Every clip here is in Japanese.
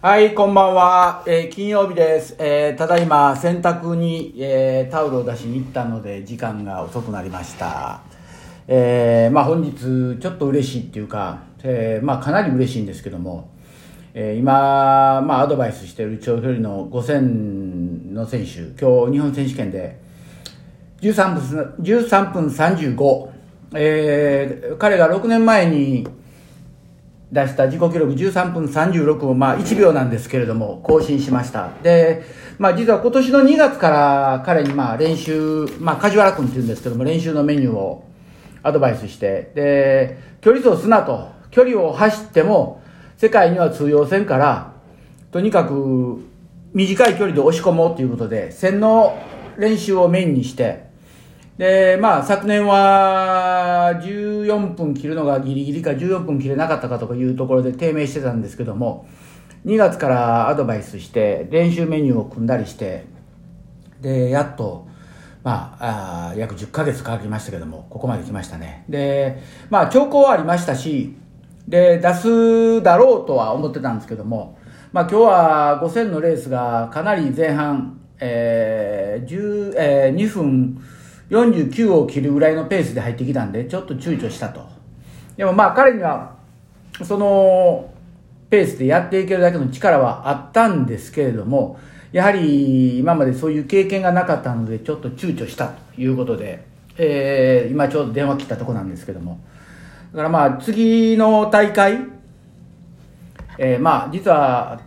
はい、こんばんは。えー金曜日です。えーただいま洗濯に、えータオルを出しに行ったので時間が遅くなりました。えーまあ本日ちょっと嬉しいっていうか、えーまあかなり嬉しいんですけども、えー今、まあアドバイスしている長距離の5000の選手、今日日本選手権で13分 ,13 分35、えー彼が6年前に出した自己記録13分36を、まあ、1秒なんですけれども、更新しました。で、まあ、実は今年の2月から彼に、まあ、練習、まあ、梶原君って言うんですけども、練習のメニューをアドバイスして、で、距離走すなと、距離を走っても、世界には通用せんから、とにかく短い距離で押し込もうということで、線の練習をメインにして、で、まあ、昨年は14分切るのがギリギリか14分切れなかったかとかいうところで低迷してたんですけども、2月からアドバイスして、練習メニューを組んだりして、で、やっと、まあ、あ約10ヶ月かかりましたけども、ここまで来ましたね。で、まあ、兆候はありましたし、で、出すだろうとは思ってたんですけども、まあ、今日は5000のレースがかなり前半、えー10えー2分49を切るぐらいのペースで入ってきたんで、ちょっと躊躇したと。でもまあ、彼には、その、ペースでやっていけるだけの力はあったんですけれども、やはり今までそういう経験がなかったので、ちょっと躊躇したということで、えー今ちょうど電話切ったとこなんですけども。だからまあ、次の大会、えーまあ、実は、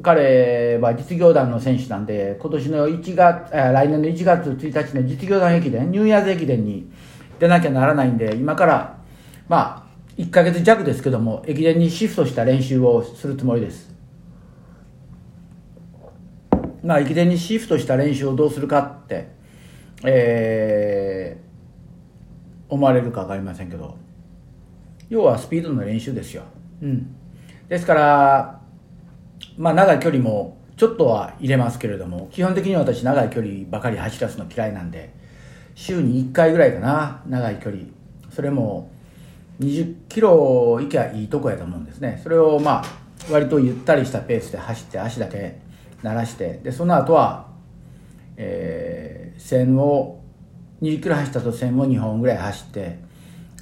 彼は実業団の選手なんで、今年の1月、えー来年の1月1日の実業団駅伝、ニューイヤーズ駅伝に出なきゃならないんで、今から、まあ、1ヶ月弱ですけども、駅伝にシフトした練習をするつもりです。まあ、駅伝にシフトした練習をどうするかって、えー思われるか分かりませんけど、要はスピードの練習ですよ。うん。ですから、まあ長い距離もちょっとは入れますけれども、基本的に私長い距離ばかり走らすの嫌いなんで、週に1回ぐらいかな、長い距離。それも20キロ行けばいいとこやと思うんですね。それをまあ、割とゆったりしたペースで走って足だけ鳴らして、で、その後は、えー線を、20キロ走ったと線を2本ぐらい走って、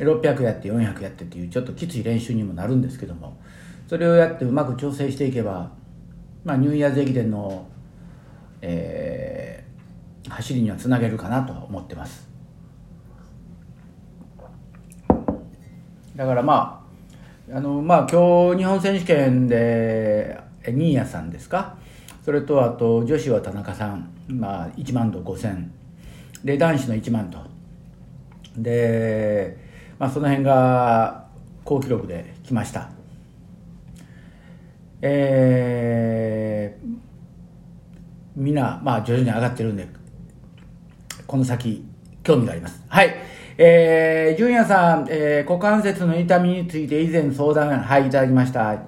600やって400やってっていうちょっときつい練習にもなるんですけどもそれをやってうまく調整していけば、まあ、ニューイヤーズ駅伝の、えー走りにはつなげるかなと思ってます。だからまああのまあ今日日本選手権で新谷さんですか？それとあと女子は田中さん、まあ、1万と5000で男子の1万と。で、まあ、その辺が好記録で来ました。えー、みんな、まあ、徐々に上がってるんでこの先興味がありますはいえー、純也さん、えー股関節の痛みについて以前相談はいいただきました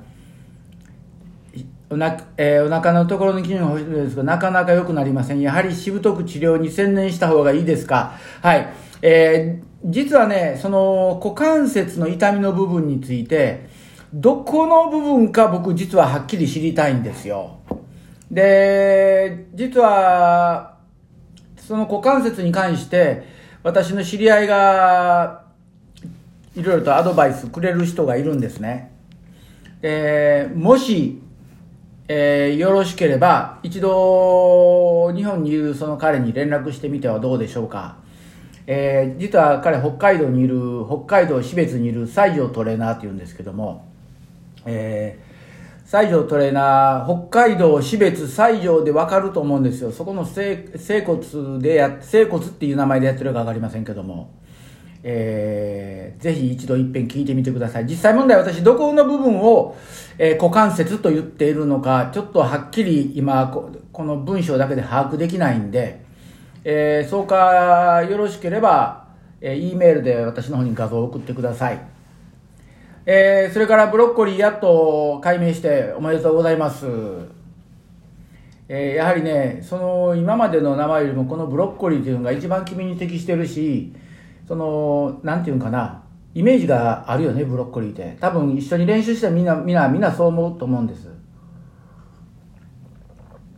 おな、えーお腹のところの筋肉が欲しいのですが、なかなか良くなりません。やはりしぶとく治療に専念した方がいいですかはい。えー実はね、その股関節の痛みの部分について、どこの部分か僕実ははっきり知りたいんですよ。で、実は、その股関節に関して、私の知り合いが、いろいろとアドバイスくれる人がいるんですね。えーもし、えーよろしければ、一度、日本にいるその彼に連絡してみてはどうでしょうか。えー実は彼、北海道にいる、北海道標別にいる西条トレーナーっていうんですけども、えー西条トレーナー、北海道標別西条でわかると思うんですよ。そこの整骨でや、整骨っていう名前でやってるかわかりませんけども、えーぜひ一度一遍聞いてみてください。実際問題私どこの部分を、えー股関節と言っているのか、ちょっとはっきり今こ、この文章だけで把握できないんで、えーそうかよろしければ、えー、E メールで私の方に画像を送ってください。えーそれからブロッコリーやっと解明しておめでとうございます。えーやはりね、その今までの名前よりもこのブロッコリーというのが一番君に適してるし、その、なんていうんかな、イメージがあるよね、ブロッコリーって。多分一緒に練習してみんな、みんな、みんなそう思うと思うんです。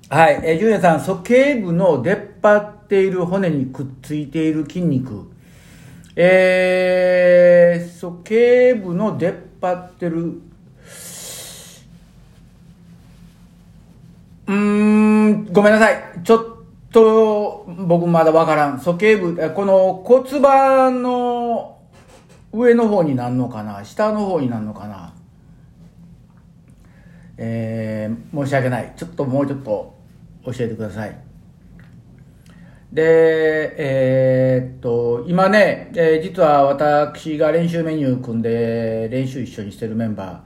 はい、えー、ジュさん、鼠径部の出っ張っている骨にくっついている筋肉。えー、鼠径部の出っ張ってる、うん、ごめんなさい。ちょっと、僕まだわからん。鼠径部、この骨盤の上の方になるのかな？下の方になるのかな？えー、申し訳ない。ちょっともうちょっと教えてください。で、えー、っと、今ね、えー、実は私が練習メニュー組んで練習一緒にしてるメンバー、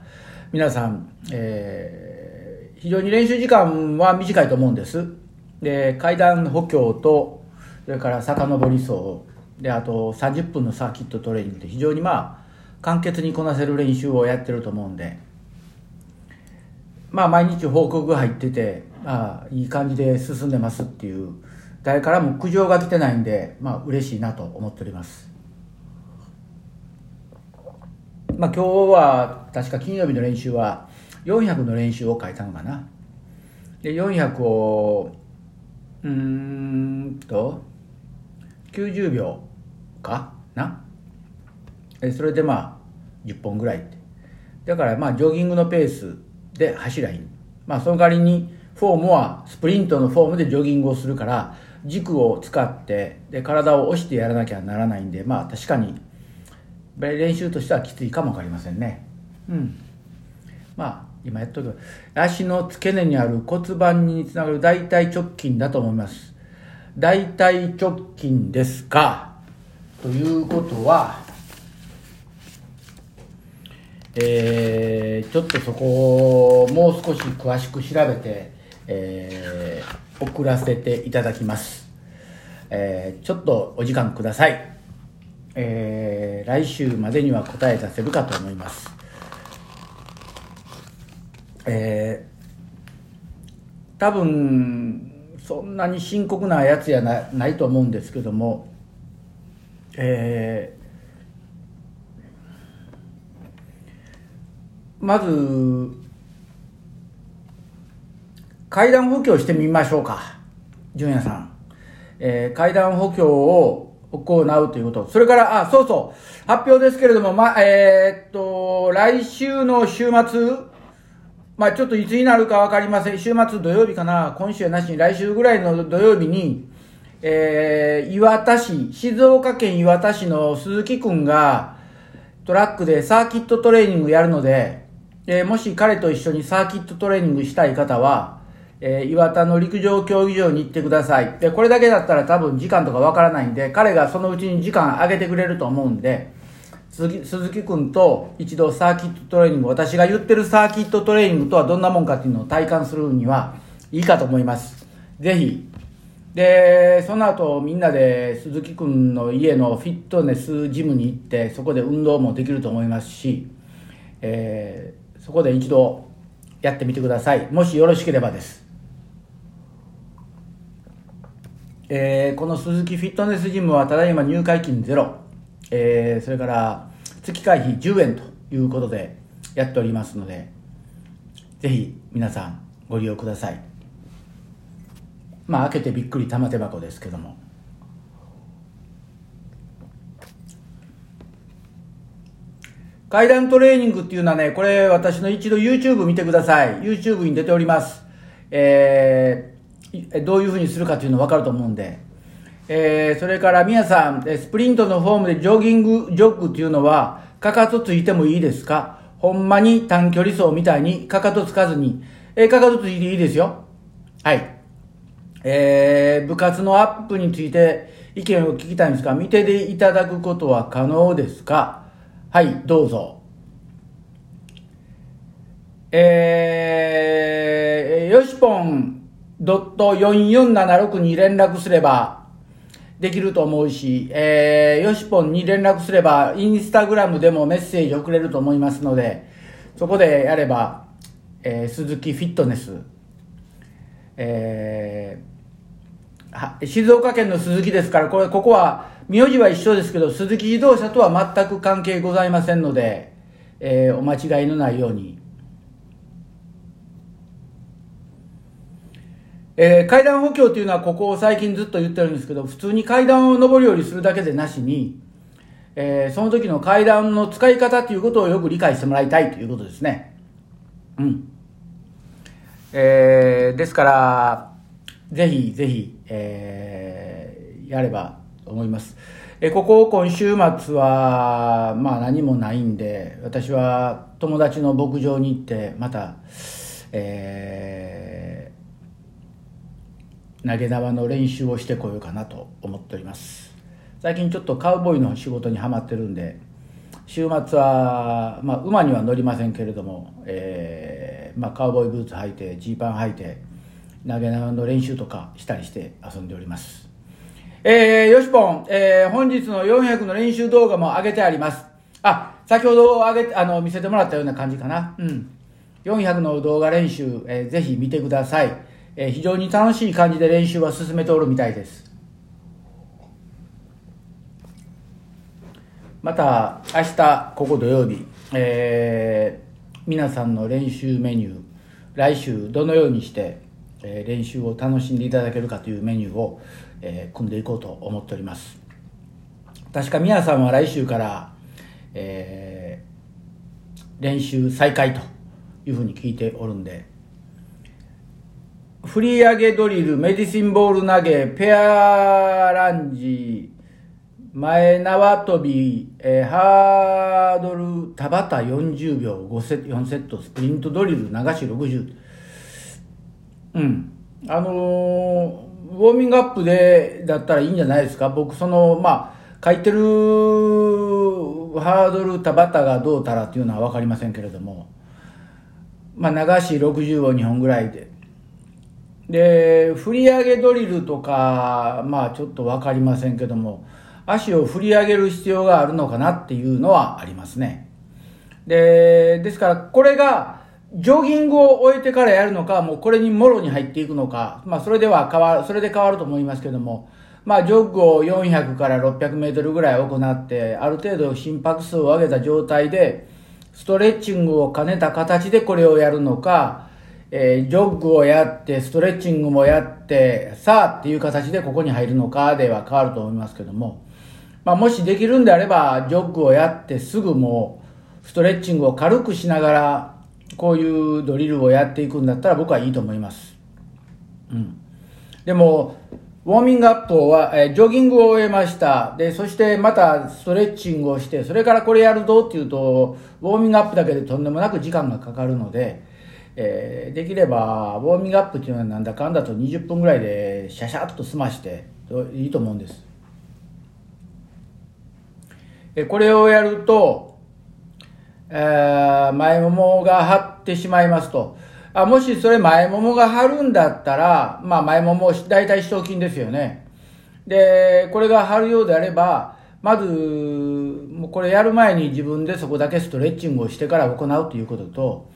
皆さん、えー、非常に練習時間は短いと思うんです。で、階段補強と、それから遡り走、で、あと30分のサーキットトレーニングって非常にまあ、簡潔にこなせる練習をやってると思うんで、まあ毎日報告入ってて、ああ、いい感じで進んでますっていう、誰からも苦情が来てないんで、まあ嬉しいなと思っております。まあ今日は確か金曜日の練習は400の練習を書いたのかな。で、400を、うーんと、90秒かな。それでまあ10本ぐらいって。だからまあジョギングのペースで走りゃいい。まあその代わりにフォームはスプリントのフォームでジョギングをするから軸を使ってで体を押してやらなきゃならないんでまあ確かに練習としてはきついかもわかりませんね。うん。まあ今やっとく足の付け根にある骨盤につながる大腿直筋だと思います。大腿直筋ですか？ということはえー、ちょっとそこをもう少し詳しく調べて、えー、送らせていただきます。えー、ちょっとお時間ください。えー、来週までには答え出せるかと思います。えー、多分、そんなに深刻なやつやなないと思うんですけども、えー、まず、階段補強してみましょうか。純也さん。えー、階段補強を行うということ。それから、あ、そうそう。発表ですけれども、ま、えー、っと、来週の週末、まあちょっといつになるかわかりません。週末土曜日かな。今週はなしに来週ぐらいの土曜日に、えー、岩田市、静岡県岩田市の鈴木くんがトラックでサーキットトレーニングやるので、えー、もし彼と一緒にサーキットトレーニングしたい方は、えー、岩田の陸上競技場に行ってください。で、これだけだったら多分時間とかわからないんで、彼がそのうちに時間上げてくれると思うんで、鈴木くんと一度サーキットトレーニング、私が言ってるサーキットトレーニングとはどんなもんかっていうのを体感するにはいいかと思います。ぜひ。で、その後みんなで鈴木くんの家のフィットネスジムに行って、そこで運動もできると思いますし、えーそこで一度やってみてくださいもしよろしければですえー、この鈴木フィットネスジムはただいま入会金ゼロ、えー、それから月会費10円ということでやっておりますのでぜひ皆さんご利用くださいまあ開けてびっくり玉手箱ですけども階段トレーニングっていうのはね、これ私の一度 YouTube 見てください。YouTube に出ております。えー、どういうふうにするかっていうの分かると思うんで。えー、それから皆さん、スプリントのフォームでジョギング、ジョッグっていうのは、かかとついてもいいですか？ほんまに短距離走みたいにかかとつかずに、えー、かかとついていいですよ。はい。えー、部活のアップについて意見を聞きたいんですが、見てでいただくことは可能ですか？はい、どうぞ。えー、よしぽん .4476 に連絡すればできると思うし、えー、よしぽんに連絡すれば、インスタグラムでもメッセージ送れると思いますので、そこでやれば、えー、鈴木フィットネス、えー、静岡県の鈴木ですから、これ、ここは、名字は一緒ですけど、鈴木自動車とは全く関係ございませんので、えー、お間違いのないように。えー、階段補強というのはここを最近ずっと言ってるんですけど、普通に階段を上り下りするだけでなしに、えー、その時の階段の使い方ということをよく理解してもらいたいということですね。うん。えー、ですから、ぜひぜひ、えー、やればと思います。えここ今週末は、まあ何もないんで、私は友達の牧場に行って、また、えー、投げ縄の練習をしてこようかなと思っております。最近ちょっとカウボーイの仕事にはまってるんで、週末は、まあ、馬には乗りませんけれども、えーまあ、カウボーイブーツ履いてジーパン履いて投げ縄の練習とかしたりして遊んでおります。えー、よしぽん、えー、本日の400の練習動画も上げてあります。あ先ほど上げあの見せてもらったような感じかな。うん。400の動画練習、えー、ぜひ見てください、え、非常に楽しい感じで練習は進めておるみたいです。また明日ここ土曜日、えー、皆さんの練習メニュー来週どのようにして、え、練習を楽しんでいただけるかというメニューを、え、組んでいこうと思っております。確か皆さんは来週から、えー、練習再開というふうに聞いておるんで振り上げドリルメディシンボール投げペアランジ前縄跳び、えー、ハードル、田畑40秒5セ4セット、スプリントドリル流し60。うん。あのー、ウォーミングアップで、だったらいいんじゃないですか？僕、その、まあ、書いてるハードル、田畑がどうたらっていうのはわかりませんけれども、まあ、流し60を2本ぐらいで。で、振り上げドリルとか、まあ、ちょっとわかりませんけども、足を振り上げる必要があるのかなっていうのはありますね。で、ですから、これが、ジョギングを終えてからやるのか、もうこれにもろに入っていくのか、まあそれでは変わる、それで変わると思いますけども、まあジョグを400から600メートルぐらい行って、ある程度心拍数を上げた状態で、ストレッチングを兼ねた形でこれをやるのか、えー、ジョッグをやって、ストレッチングもやって、さあっていう形でここに入るのかでは変わると思いますけども、まあ、もしできるんであれば、ジョッグをやってすぐもう、ストレッチングを軽くしながら、こういうドリルをやっていくんだったら僕はいいと思います。うん。でも、ウォーミングアップは、えジョギングを終えました。で、そしてまたストレッチングをして、それからこれやるぞっていうと、ウォーミングアップだけでとんでもなく時間がかかるので、えー、できれば、ウォーミングアップっていうのはなんだかんだと20分ぐらいでシャシャッと済まして、いいと思うんです。えこれをやると、えー、前ももが張ってしまいますと。あもしそれ前ももが張るんだったら、まあ前もも大体四頭筋ですよね。で、これが張るようであれば、まず、もうこれやる前に自分でそこだけストレッチングをしてから行うということと、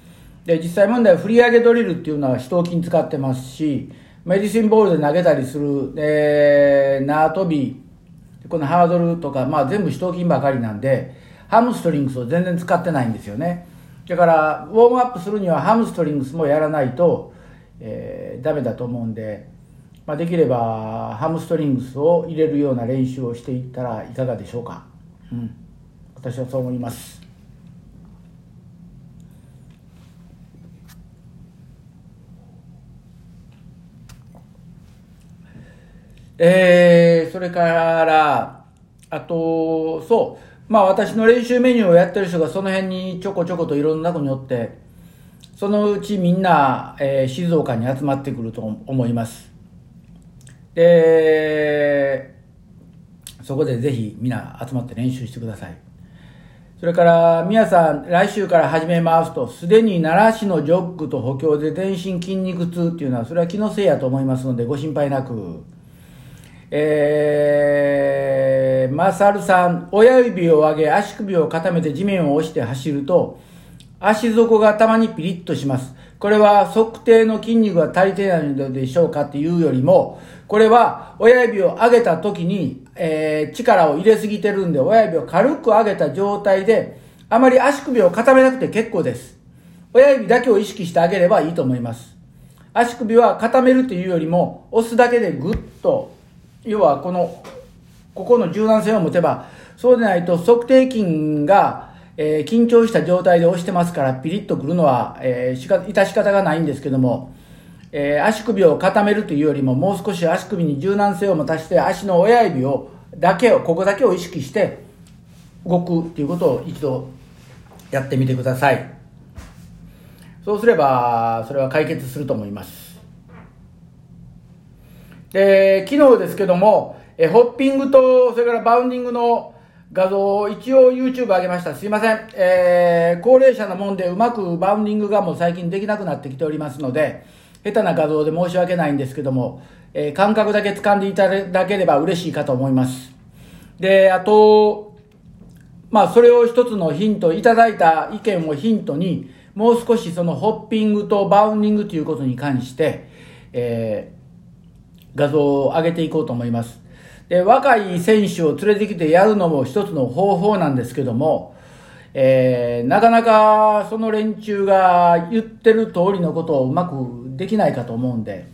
で、実際問題は振り上げドリルっていうのは四頭筋使ってますし、メディシンボールで投げたりする、で、縄跳び、このハードルとか、まあ全部四頭筋ばかりなんで、ハムストリングスを全然使ってないんですよね。だから、ウォームアップするにはハムストリングスもやらないと、えー、ダメだと思うんで、まあ、できればハムストリングスを入れるような練習をしていったらいかがでしょうか。うん。私はそう思います。えー、それから、あと、そう、まあ私の練習メニューをやってる人がその辺にちょこちょこといろんな子によって、そのうちみんな、えー、静岡に集まってくると思います。で、そこでぜひみんな集まって練習してください。それから、皆さん、来週から始めますと、すでに奈良市のジョッグと補強で全身筋肉痛っていうのは、それは気のせいやと思いますので、ご心配なく。えー、マサルさん、親指を上げ、足首を固めて地面を押して走ると、足底がたまにピリッとします。これは測定の筋肉が足りてないのでしょうかっていうよりも、これは親指を上げた時に、えー、力を入れすぎてるんで、親指を軽く上げた状態で、あまり足首を固めなくて結構です。親指だけを意識してあげればいいと思います。足首は固めるというよりも、押すだけでグッと、要はこの、ここの柔軟性を持てば、そうでないと測定筋が、えー、緊張した状態で押してますから、ピリッとくるのは、えー、しか、致し方がないんですけども、えー、足首を固めるというよりも、もう少し足首に柔軟性を持たせて、足の親指を、だけを、ここだけを意識して、動くということを一度やってみてください。そうすれば、それは解決すると思います。で、昨日ですけども、えホッピングと、それからバウンディングの画像を一応 YouTube 上げました。すいません。えー、高齢者なもんでうまくバウンディングがもう最近できなくなってきておりますので、下手な画像で申し訳ないんですけども、えー、感覚だけ掴んでいただければ嬉しいかと思います。で、あと、まあ、それを一つのヒント、いただいた意見をヒントに、もう少しそのホッピングとバウンディングということに関して、えー、画像を上げていこうと思います。で、若い選手を連れてきてやるのも一つの方法なんですけども、えー、なかなかその連中が言ってる通りのことをうまくできないかと思うんで、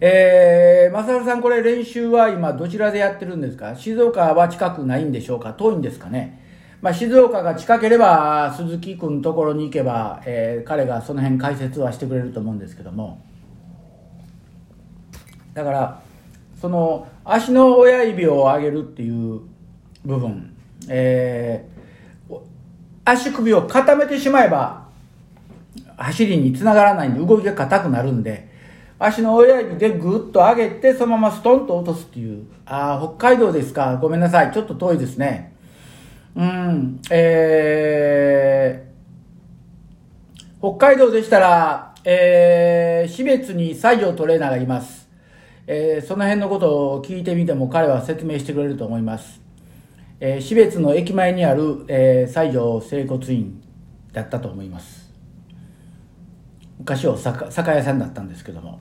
えー、正原さんこれ練習は今どちらでやってるんですか？静岡は近くないんでしょうか？遠いんですかね？まあ、静岡が近ければ鈴木君のところに行けば、えー、彼がその辺解説はしてくれると思うんですけども。だからその足の親指を上げるっていう部分、えー、足首を固めてしまえば走りにつながらないんで動きが硬くなるんで足の親指でぐっと上げてそのままストンと落とすっていう。ああ北海道ですか。ごめんなさい。ちょっと遠いですね。うん、えー、北海道でしたら、えー、標別に西条トレーナーがいます。えー、その辺のことを聞いてみても彼は説明してくれると思います。えー、標別の駅前にある、えー、西条整骨院だったと思います。昔は酒酒屋さんだったんですけども、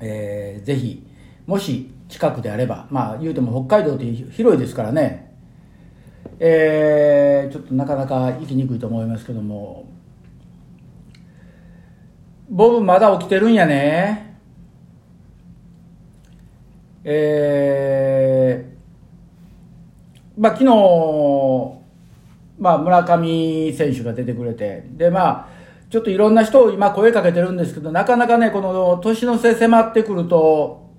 えー、ぜひ、もし近くであれば、まあ言うても北海道って広いですからね、えー、ちょっとなかなか行きにくいと思いますけどもボブまだ起きてるんやねえー、まあ昨日まあ村上選手が出てくれてでまあちょっといろんな人を今声かけてるんですけどなかなかねこの年の瀬迫ってくると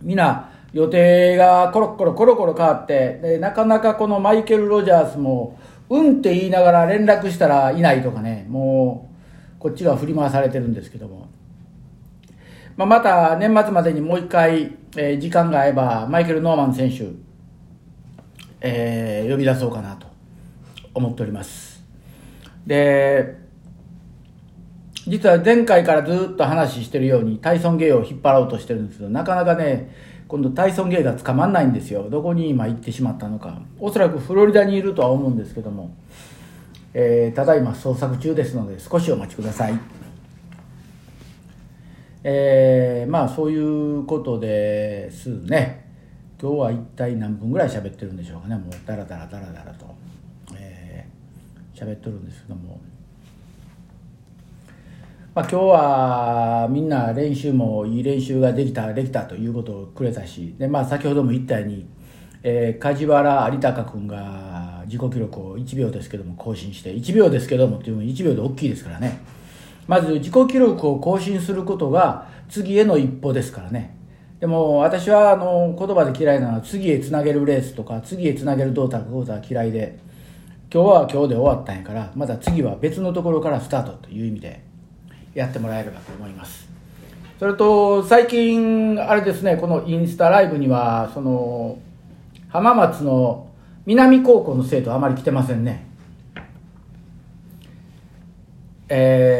みな予定がコロコロコロコロ変わってでなかなかこのマイケル・ロジャースもうんって言いながら連絡したらいないとかねもうこっちが振り回されてるんですけども、まあ、また年末までにもう一回、えー、時間が合えばマイケル・ノーマン選手、えー、呼び出そうかなと思っております。で実は前回からずっと話してるようにタイソン・ゲイを引っ張ろうとしてるんですけどなかなかね今度タイソン・ゲイが捕まんないんですよ。どこに今行ってしまったのか。おそらくフロリダにいるとは思うんですけども、えー、ただいま捜索中ですので少しお待ちください。えー、まあそういうことですね。今日は一体何分ぐらい喋ってるんでしょうかね。もうダラダラダラダラと、えー、喋っとるんですけども。まあ、今日はみんな練習もいい練習ができたできたということをくれたし。で、まあ、先ほども言ったように、えー、梶原有隆君が自己記録を1秒ですけども更新して1秒ですけどもっていうの1秒で大きいですからね。まず自己記録を更新することが次への一歩ですからね。でも私はあの言葉で嫌いなのは次へつなげるレースとか次へつなげる動作は嫌いで今日は今日で終わったんやからまた次は別のところからスタートという意味でやってもらえればと思います。それと最近あれですねこのインスタライブにはその浜松の南高校の生徒あまり来てませんね。えー、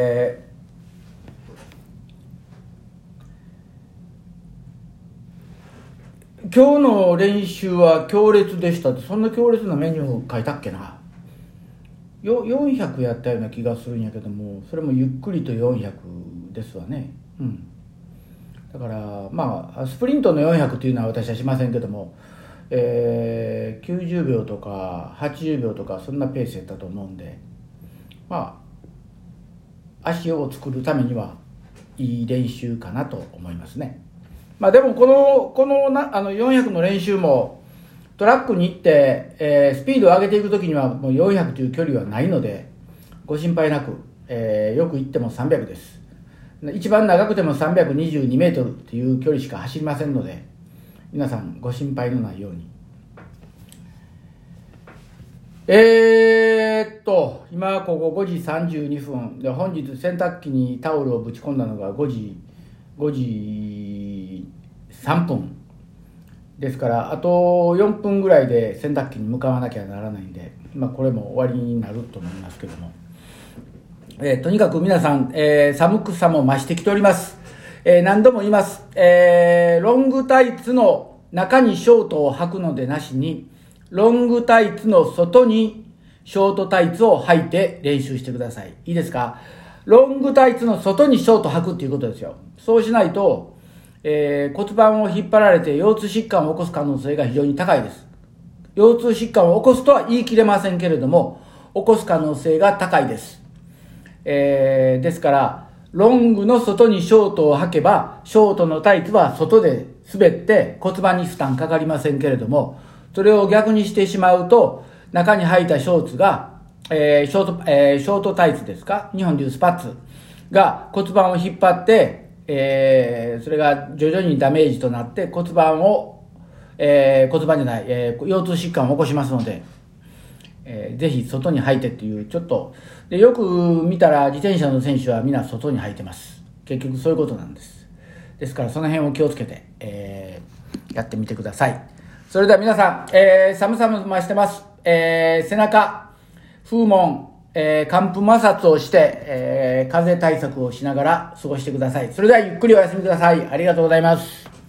今日の練習は強烈でしたってそんな強烈なメニュー書いたっけな？よ400やったような気がするんやけどもそれもゆっくりと400ですわね。うん。だからまあスプリントの400っていうのは私はしませんけどもえー、90秒とか80秒とかそんなペースやったと思うんでまあ足を作るためにはいい練習かなと思いますね。まあでもこの、このなあの400の練習もトラックに行って、えー、スピードを上げていくときにはもう400という距離はないので、ご心配なく、えー、よく行っても300です。一番長くても322メートルっていう距離しか走りませんので、皆さんご心配のないように。えー、っと、今ここ5時32分で、本日洗濯機にタオルをぶち込んだのが5時、5時3分。ですから、あと4分ぐらいで洗濯機に向かわなきゃならないんで、まあこれも終わりになると思いますけども。えー、とにかく皆さん、えー、寒くさも増してきております。えー、何度も言います。えロングタイツの中にショートを履くのでなしに、ロングタイツの外にショートタイツを履いて練習してください。いいですか？ロングタイツの外にショート履くっていうことですよ。そうしないと、え骨盤を引っ張られて腰痛疾患を起こす可能性が非常に高いです。腰痛疾患を起こすとは言い切れませんけれども、起こす可能性が高いです。えー、ですから、ロングの外にショートを履けば、ショートのタイツは外で滑って骨盤に負担かかりませんけれども、それを逆にしてしまうと、中に履いたショーツが、えー、ショート、えー、ショートタイツですか？日本でいうスパッツが骨盤を引っ張って、えー、それが徐々にダメージとなって骨盤を、えー、骨盤じゃない、えー、腰痛疾患を起こしますので、えー、ぜひ外に履いてっていう、ちょっと、で、よく見たら自転車の選手は皆外に履いてます。結局そういうことなんです。ですからその辺を気をつけて、えー、やってみてください。それでは皆さん、えー、寒々増してます。えー、背中、風紋、えー、寒風摩擦をして、えー、風対策をしながら過ごしてください。それではゆっくりお休みください。ありがとうございます。